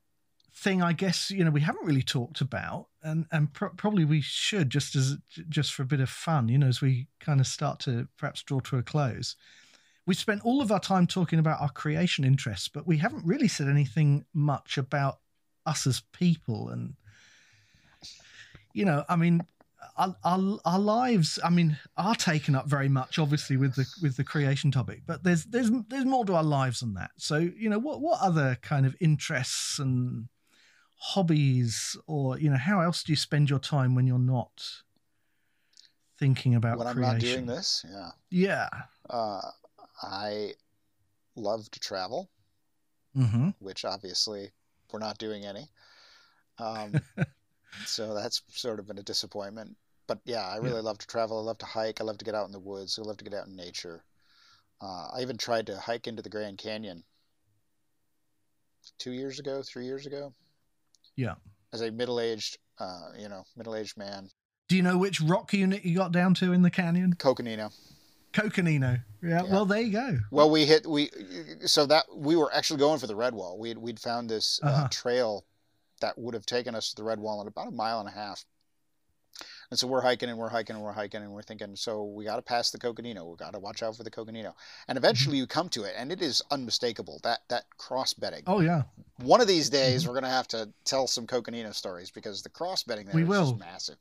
thing I guess you know we haven't really talked about, and and pro- probably we should just as just for a bit of fun, you know, as we kind of start to perhaps draw to a close. We spent all of our time talking about our creation interests, but we haven't really said anything much about us as people, and you know, I mean. Our, our, our lives, I mean, are taken up very much, obviously, with the with the creation topic. But there's there's there's more to our lives than that. So, you know, what what other kind of interests and hobbies or you know how else do you spend your time when you're not thinking about when I'm not doing this, yeah. yeah Uh, I love to travel, mm-hmm. which obviously we're not doing any. Um, so that's sort of been a disappointment. But yeah, I really love to travel. I love to hike. I love to get out in the woods. I love to get out in nature. Uh, I even tried to hike into the Grand Canyon two years ago, three years ago. Yeah. As a middle-aged, uh, you know, middle-aged man, do you know which rock unit you got down to in the canyon Coconino. coconino yeah, Yeah. well there you go Well, we hit we so that we were actually going for the Redwall. We'd we'd found this uh, Uh-huh. trail that would have taken us to the Redwall in about a mile and a half. And so we're hiking and we're hiking and we're hiking and we're thinking, so we got to pass the Coconino. We got to watch out for the Coconino. And mm-hmm. eventually you come to it, and it is unmistakable that that cross bedding. oh yeah One of these days mm-hmm. we're going to have to tell some Coconino stories because the cross bedding there We is will. just massive.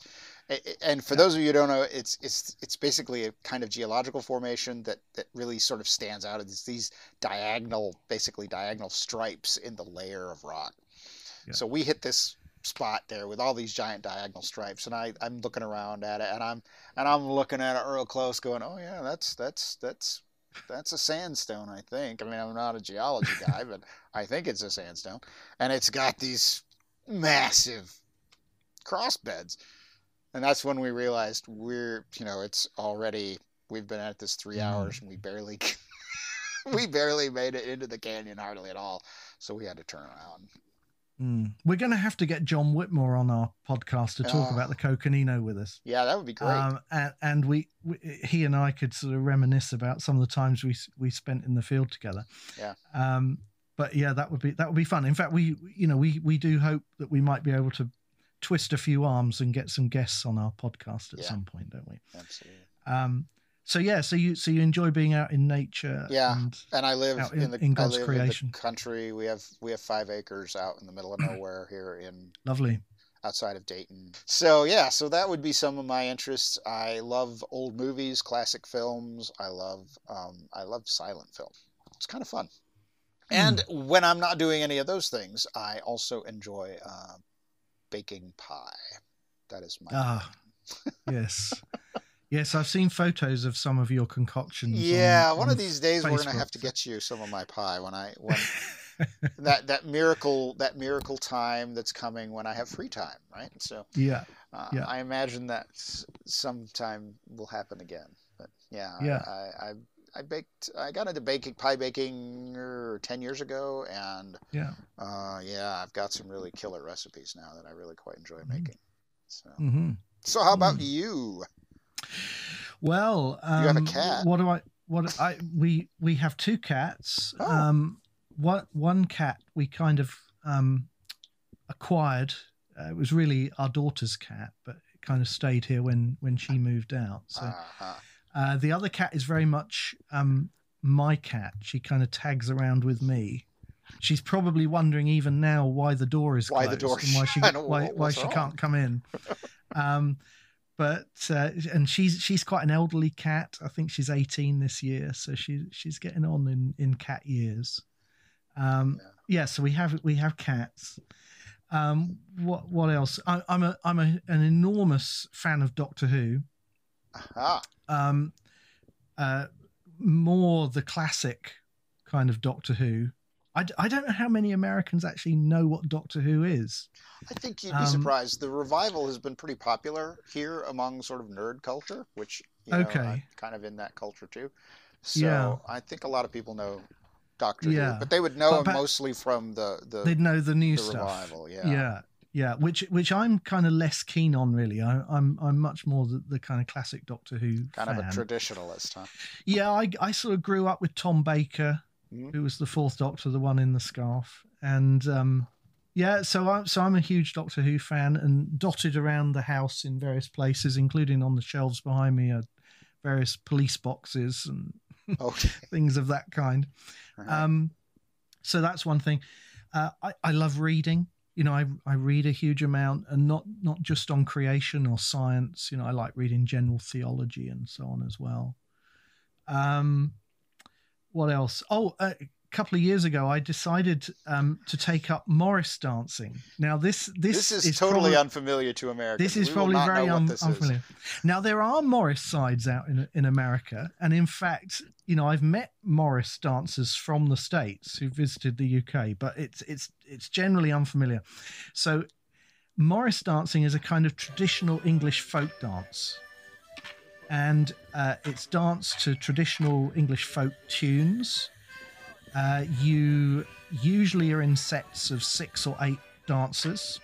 And for those of you who don't know, it's it's it's basically a kind of geological formation that that really sort of stands out. It's these diagonal, basically diagonal stripes in the layer of rock. Yeah. So we hit this spot there with all these giant diagonal stripes, and I I'm looking around at it, and I'm and I'm looking at it real close, going, oh yeah, that's that's that's that's a sandstone, I think. I mean, I'm not a geology guy, but I think it's a sandstone, and it's got these massive cross beds, and that's when we realized we're, you know, it's already we've been at this three Mm. hours and we barely we barely made it into the canyon hardly at all, so we had to turn around. Mm. we're going to have to get john whitmore on our podcast to talk Oh. about the coconino with us Yeah, that would be great. Um, and, and we, we, he and I could sort of reminisce about some of the times we we spent in the field together. Yeah. Um, but yeah, that would be that would be fun. In fact, we you know we we do hope that we might be able to twist a few arms and get some guests on our podcast at Yeah. some point, don't we? Absolutely. Um, so yeah, so you so you enjoy being out in nature. Yeah. And, And I live in, in- the in God's creation. in the country. We have we have five acres out in the middle of nowhere here in lovely. outside of Dayton. So yeah, so that would be some of my interests. I love old movies, classic films. I love um, I love silent film. It's kind of fun. And when I'm not doing any of those things, I also enjoy uh, baking pie. That is my Ah, yes. Yes, I've seen photos of some of your concoctions. on- yeah. one on of these days we're gonna have to get you some of my pie when I when that that miracle that miracle time that's coming when I have free time, right? So yeah, uh, Yeah. I imagine that sometime will happen again. But yeah, Yeah. I, I I baked. I got into baking pie baking er, ten years ago, and Yeah. uh, yeah, I've got some really killer recipes now that I really quite enjoy Mhm. making. So, mm-hmm. so how about Mm. you? Well, um, You have a cat. What do I? What I we we have two cats. Oh. Um, one one cat we kind of um acquired. Uh, it was really our daughter's cat, but it kind of stayed here when when she moved out. So Uh-huh. uh, the other cat is very much um my cat. She kind of tags around with me. She's probably wondering even now why the door is Why the closed door and why she why, why she wrong? can't come in. Um, but uh, and she's she's quite an elderly cat. I think she's 18 this year, so she she's getting on in in cat years. Um, Yeah. yeah, so we have we have cats. Um, what what else? I, I'm a I'm a, an enormous fan of Doctor Who. Ah, Um, uh, more the classic kind of Doctor Who. I, d- I don't know how many Americans actually know what Doctor Who is. I think you'd be Um, surprised. The revival has been pretty popular here among sort of nerd culture, which you know, Okay. I'm kind of in that culture too. So Yeah. I think a lot of people know Doctor Yeah. Who, but they would know But him pa- mostly from the the, They'd know the new the stuff. revival. Yeah. yeah yeah which which i'm kind of less keen on really I, i'm i'm much more the, the kind of classic doctor who Kind fan. of a traditionalist, huh? yeah I, I sort of grew up with tom baker Mhm. who was the fourth doctor the one in the scarf and um yeah so i'm so i'm a huge doctor who fan and dotted around the house in various places including on the shelves behind me are various police boxes and Okay. things of that kind Right. um, so that's one thing. Uh, I, I love reading. You know, I, I read a huge amount and not, not just on creation or science. You know, I like reading general theology and so on as well. Um, what else? Oh, a couple of years ago, I decided um, to take up Morris dancing. Now, this this, this, is, totally probably- unfamiliar to Americans. this is We probably very un- is. unfamiliar. Now there are Morris sides out in in America, and in fact, you know, I've met Morris dancers from the states who visited the UK, but it's it's it's generally unfamiliar. So, Morris dancing is a kind of traditional English folk dance, and uh, it's danced to traditional English folk tunes. Uh, you usually are in sets of six or eight dancers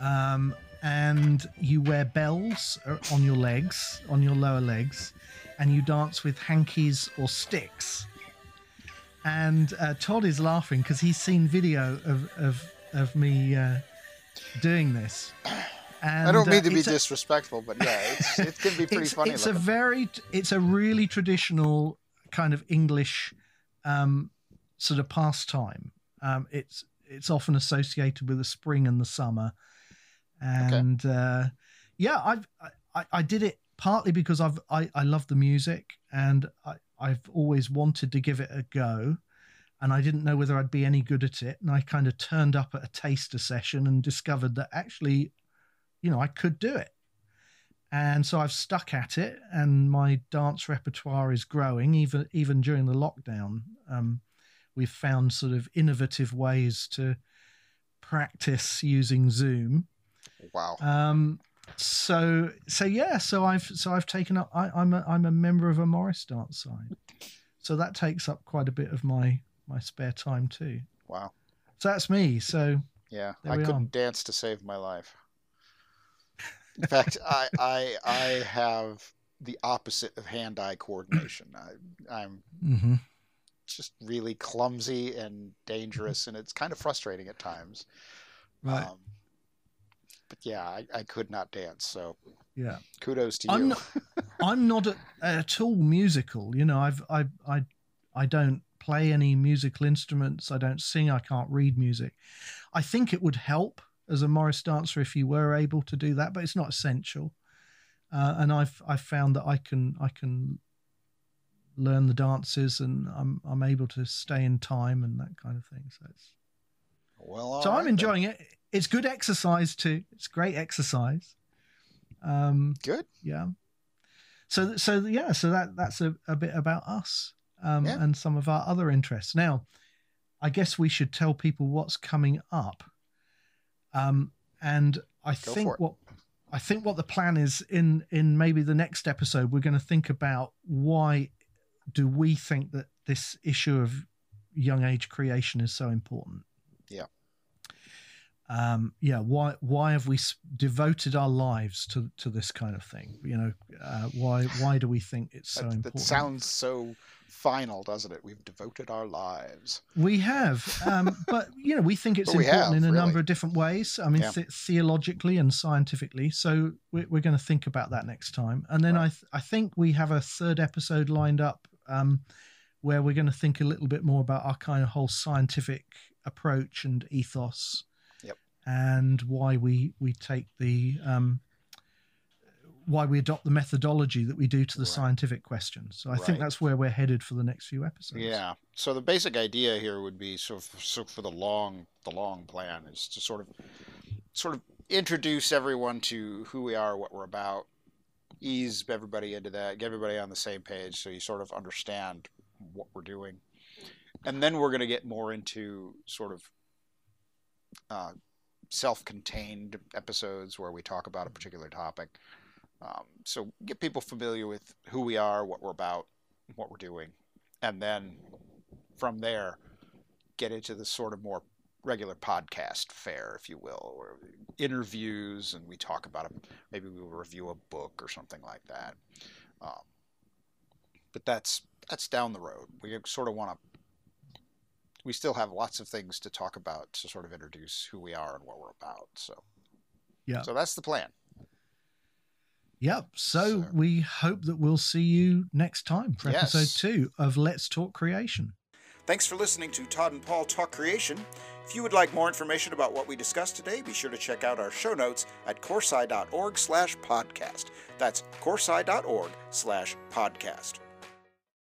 um, and you wear bells uh, on your legs, on your lower legs, and you dance with hankies or sticks. And uh, Todd is laughing because he's seen video of of, of me uh, doing this. And, I don't mean uh, to be disrespectful, but yeah, it's, it can be pretty it's, funny. It's a very, it's a really traditional kind of English um, sort of pastime. Um, it's it's often associated with the spring and the summer, and uh, yeah, I've, I I did it partly because I've I I love the music and I I've always wanted to give it a go. And I didn't know whether I'd be any good at it. And I kind of turned up at a taster session and discovered that actually, you know, I could do it and so I've stuck at it, and my dance repertoire is growing. Even even during the lockdown, um, we've found sort of innovative ways to practice using Zoom. wow. Um, so so yeah, so I've so I've taken up. I, I'm a I'm a member of a Morris dance side, so that takes up quite a bit of my my spare time too. Wow. So that's me. So Yeah, I couldn't are. dance to save my life. In fact, I, I I have the opposite of hand-eye coordination. I, I'm mhm. just really clumsy and dangerous, and it's kind of frustrating at times. right, Um, but yeah, I, I could not dance. So yeah. kudos to you. I'm not, I'm not at, at all musical. You know, I've I I I don't play any musical instruments. I don't sing. I can't read music. I think it would help as a Morris dancer if you were able to do that, but it's not essential. Uh, and I've I've found that I can I can learn the dances and I'm I'm able to stay in time and that kind of thing. So it's well, so right I'm then. enjoying it. It's good exercise too. It's great exercise. Um, Good. yeah. So so yeah, so that that's a, a bit about us um, Yeah. and some of our other interests. Now, I guess we should tell people what's coming up. Um, and I for think what I think what the plan is in in maybe the next episode, we're going to think about why do we think that this issue of young age creation is so important? Yeah. Um, yeah. Why? Why have we devoted our lives to to this kind of thing? You know, uh, why? Why do we think it's so that, important? That sounds so final, doesn't it? We've devoted our lives. We have, um, but you know, we think it's important have, in a really. number of different ways. I mean, Yeah. th- theologically and scientifically. So we're, we're going to think about that next time. And then I, th- I think we have a third episode lined up um, where we're going to think a little bit more about our kind of whole scientific approach and ethos. And why we we take the um, why we adopt the methodology that we do to the Right. scientific questions. So I Right. think that's where we're headed for the next few episodes. Yeah. So the basic idea here would be sort of so for the long the long plan is to sort of sort of introduce everyone to who we are, what we're about, ease everybody into that, get everybody on the same page so you sort of understand what we're doing. And then we're going to get more into sort of uh, self-contained episodes where we talk about a particular topic. Um, so get people familiar with who we are, what we're about, what we're doing, and then from there get into the sort of more regular podcast fare, if you will, or interviews, and we talk about it. Maybe we'll review a book or something like that. Um, but that's that's down the road. We sort of want to. We still have lots of things to talk about to sort of introduce who we are and what we're about. So, Yeah. So that's the plan. Yep. So, So- we hope that we'll see you next time for Yes. episode two of Let's Talk Creation. Thanks for listening to Todd and Paul Talk Creation. If you would like more information about what we discussed today, be sure to check out our show notes at coresci.org slash podcast. That's coresci.org slash podcast.